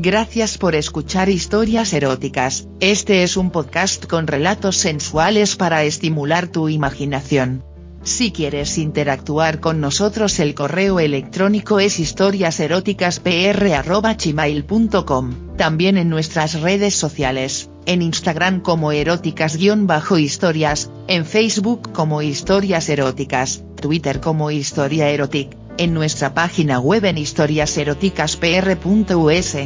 Gracias por escuchar historias eróticas, este es un podcast con relatos sensuales para estimular tu imaginación. Si quieres interactuar con nosotros el correo electrónico es historiaseroticaspr.gmail.com, también en nuestras redes sociales, en Instagram como eróticas-historias, en Facebook como historias eróticas, Twitter como historia erotic, en nuestra página web en historiaseroticaspr.us.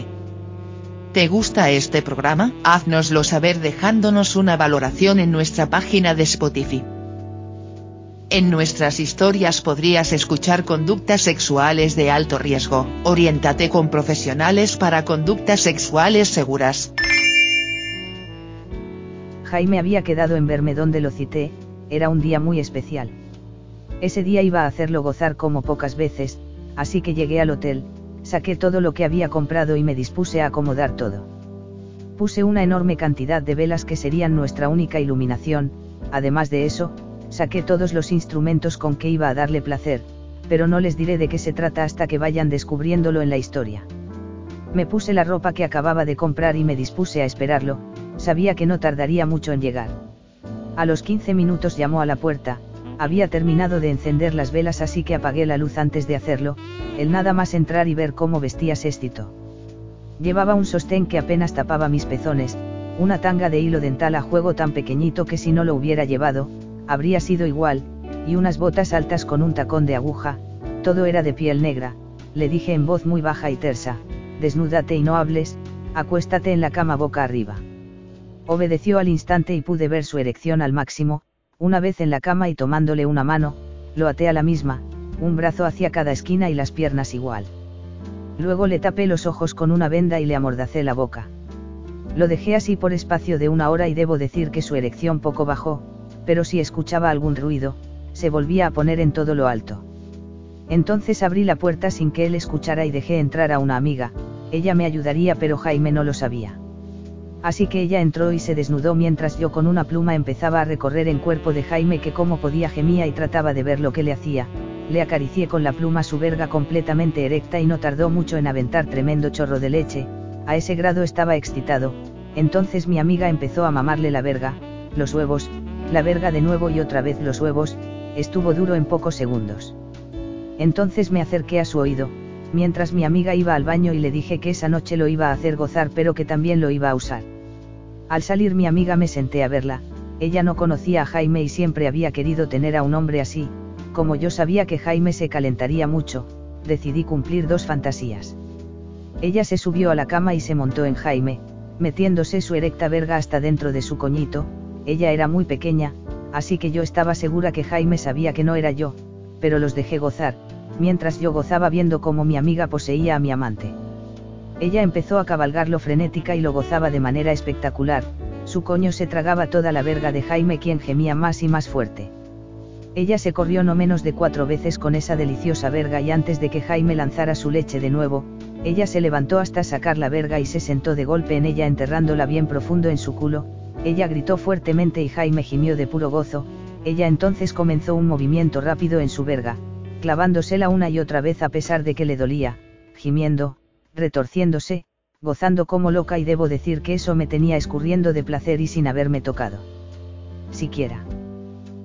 ¿Te gusta este programa? Haznoslo saber dejándonos una valoración en nuestra página de Spotify. En nuestras historias podrías escuchar conductas sexuales de alto riesgo. Oriéntate con profesionales para conductas sexuales seguras. Jaime había quedado en verme donde lo cité, era un día muy especial. Ese día iba a hacerlo gozar como pocas veces, así que llegué al hotel, saqué todo lo que había comprado y me dispuse a acomodar todo. Puse una enorme cantidad de velas que serían nuestra única iluminación, además de eso, saqué todos los instrumentos con que iba a darle placer, pero no les diré de qué se trata hasta que vayan descubriéndolo en la historia. Me puse la ropa que acababa de comprar y me dispuse a esperarlo, sabía que no tardaría mucho en llegar. A los 15 minutos llamó a la puerta, había terminado de encender las velas así que apagué la luz antes de hacerlo, el nada más entrar y ver cómo vestía Séstito. Llevaba un sostén que apenas tapaba mis pezones, una tanga de hilo dental a juego tan pequeñito que si no lo hubiera llevado, habría sido igual, y unas botas altas con un tacón de aguja, todo era de piel negra, le dije en voz muy baja y tersa, desnúdate y no hables, acuéstate en la cama boca arriba. Obedeció al instante y pude ver su erección al máximo, una vez en la cama y tomándole una mano, lo até a la misma, un brazo hacia cada esquina y las piernas igual. Luego le tapé los ojos con una venda y le amordacé la boca. Lo dejé así por espacio de una hora y debo decir que su erección poco bajó, pero si escuchaba algún ruido, se volvía a poner en todo lo alto. Entonces abrí la puerta sin que él escuchara y dejé entrar a una amiga, ella me ayudaría pero Jaime no lo sabía. Así que ella entró y se desnudó mientras yo con una pluma empezaba a recorrer en cuerpo de Jaime que como podía gemía y trataba de ver lo que le hacía, le acaricié con la pluma su verga completamente erecta y no tardó mucho en aventar tremendo chorro de leche, a ese grado estaba excitado, entonces mi amiga empezó a mamarle la verga, los huevos, la verga de nuevo y otra vez los huevos, estuvo duro en pocos segundos. Entonces me acerqué a su oído, mientras mi amiga iba al baño y le dije que esa noche lo iba a hacer gozar pero que también lo iba a usar. Al salir mi amiga me senté a verla, ella no conocía a Jaime y siempre había querido tener a un hombre así, como yo sabía que Jaime se calentaría mucho, decidí cumplir dos fantasías. Ella se subió a la cama y se montó en Jaime, metiéndose su erecta verga hasta dentro de su coñito, ella era muy pequeña, así que yo estaba segura que Jaime sabía que no era yo, pero los dejé gozar, mientras yo gozaba viendo cómo mi amiga poseía a mi amante. Ella empezó a cabalgarlo frenética y lo gozaba de manera espectacular, su coño se tragaba toda la verga de Jaime quien gemía más y más fuerte. Ella se corrió no menos de cuatro veces con esa deliciosa verga y antes de que Jaime lanzara su leche de nuevo, ella se levantó hasta sacar la verga y se sentó de golpe en ella enterrándola bien profundo en su culo, ella gritó fuertemente y Jaime gimió de puro gozo, ella entonces comenzó un movimiento rápido en su verga, clavándosela una y otra vez a pesar de que le dolía, gimiendo, retorciéndose, gozando como loca y debo decir que eso me tenía escurriendo de placer y sin haberme tocado. Siquiera.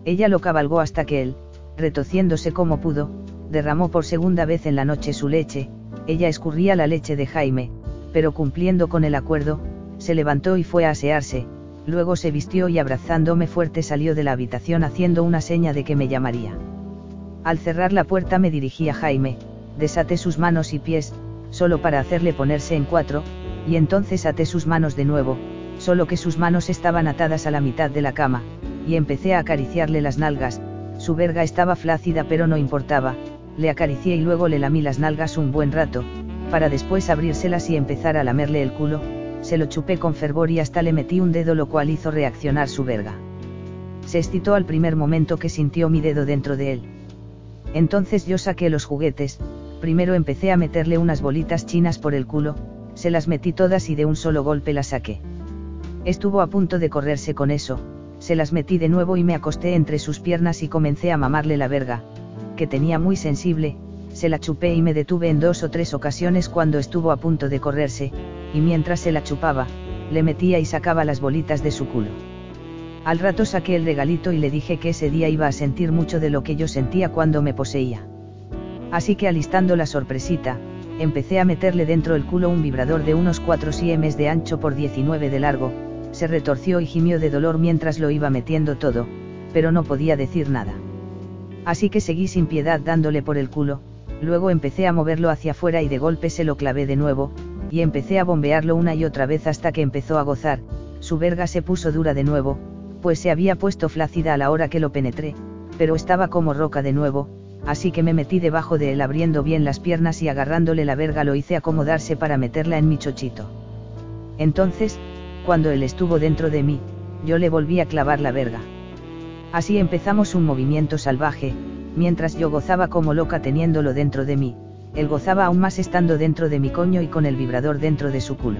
Ella lo cabalgó hasta que él, retociéndose como pudo, derramó por segunda vez en la noche su leche, ella escurría la leche de Jaime, pero cumpliendo con el acuerdo, se levantó y fue a asearse, luego se vistió y abrazándome fuerte salió de la habitación haciendo una seña de que me llamaría. Al cerrar la puerta me dirigí a Jaime, desaté sus manos y pies, solo para hacerle ponerse en cuatro, y entonces até sus manos de nuevo, solo que sus manos estaban atadas a la mitad de la cama, y empecé a acariciarle las nalgas, su verga estaba flácida pero no importaba, le acaricié y luego le lamí las nalgas un buen rato, para después abrírselas y empezar a lamerle el culo, se lo chupé con fervor y hasta le metí un dedo lo cual hizo reaccionar su verga. Se excitó al primer momento que sintió mi dedo dentro de él. Entonces yo saqué los juguetes, primero empecé a meterle unas bolitas chinas por el culo, se las metí todas y de un solo golpe las saqué. Estuvo a punto de correrse con eso, se las metí de nuevo y me acosté entre sus piernas y comencé a mamarle la verga, que tenía muy sensible, se la chupé y me detuve en dos o tres ocasiones cuando estuvo a punto de correrse, y mientras se la chupaba, le metía y sacaba las bolitas de su culo. Al rato saqué el regalito y le dije que ese día iba a sentir mucho de lo que yo sentía cuando me poseía. Así que alistando la sorpresita, empecé a meterle dentro el culo un vibrador de unos 4 cm de ancho por 19 de largo, se retorció y gimió de dolor mientras lo iba metiendo todo, pero no podía decir nada. Así que seguí sin piedad dándole por el culo, luego empecé a moverlo hacia afuera y de golpe se lo clavé de nuevo, y empecé a bombearlo una y otra vez hasta que empezó a gozar, su verga se puso dura de nuevo, pues se había puesto flácida a la hora que lo penetré, pero estaba como roca de nuevo, así que me metí debajo de él abriendo bien las piernas y agarrándole la verga lo hice acomodarse para meterla en mi chochito. Entonces, cuando él estuvo dentro de mí, yo le volví a clavar la verga. Así empezamos un movimiento salvaje, mientras yo gozaba como loca teniéndolo dentro de mí, él gozaba aún más estando dentro de mi coño y con el vibrador dentro de su culo.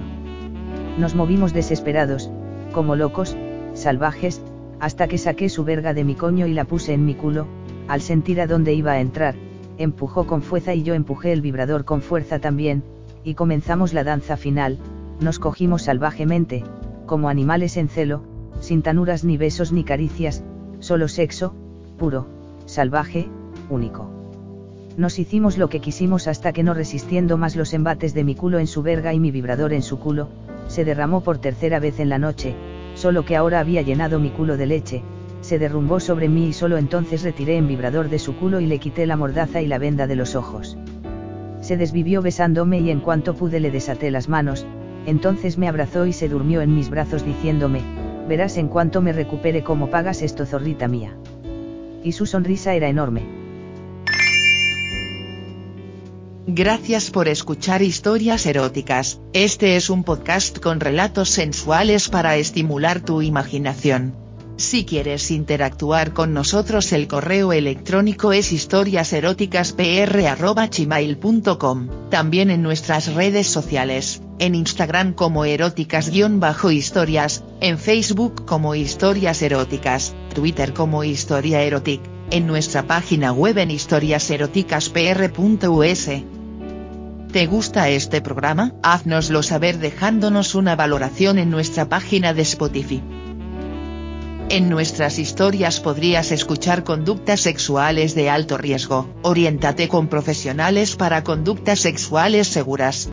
Nos movimos desesperados, como locos, salvajes, hasta que saqué su verga de mi coño y la puse en mi culo, al sentir a dónde iba a entrar, empujó con fuerza y yo empujé el vibrador con fuerza también, y comenzamos la danza final, nos cogimos salvajemente, como animales en celo, sin tanuras ni besos ni caricias, solo sexo, puro, salvaje, único. Nos hicimos lo que quisimos hasta que no resistiendo más los embates de mi culo en su verga y mi vibrador en su culo, se derramó por tercera vez en la noche, solo que ahora había llenado mi culo de leche, se derrumbó sobre mí y solo entonces retiré en vibrador de su culo y le quité la mordaza y la venda de los ojos. Se desvivió besándome y en cuanto pude le desaté las manos, entonces me abrazó y se durmió en mis brazos diciéndome, verás en cuanto me recupere cómo pagas esto zorrita mía. Y su sonrisa era enorme. Gracias por escuchar historias eróticas, este es un podcast con relatos sensuales para estimular tu imaginación. Si quieres interactuar con nosotros el correo electrónico es historiaseroticaspr.gmail.com, también en nuestras redes sociales, en Instagram como eróticas-historias, en Facebook como historias eróticas, Twitter como historia erotic, en nuestra página web en historiaseroticaspr.us. ¿Te gusta este programa? Haznoslo saber dejándonos una valoración en nuestra página de Spotify. En nuestras historias podrías escuchar conductas sexuales de alto riesgo, oriéntate con profesionales para conductas sexuales seguras.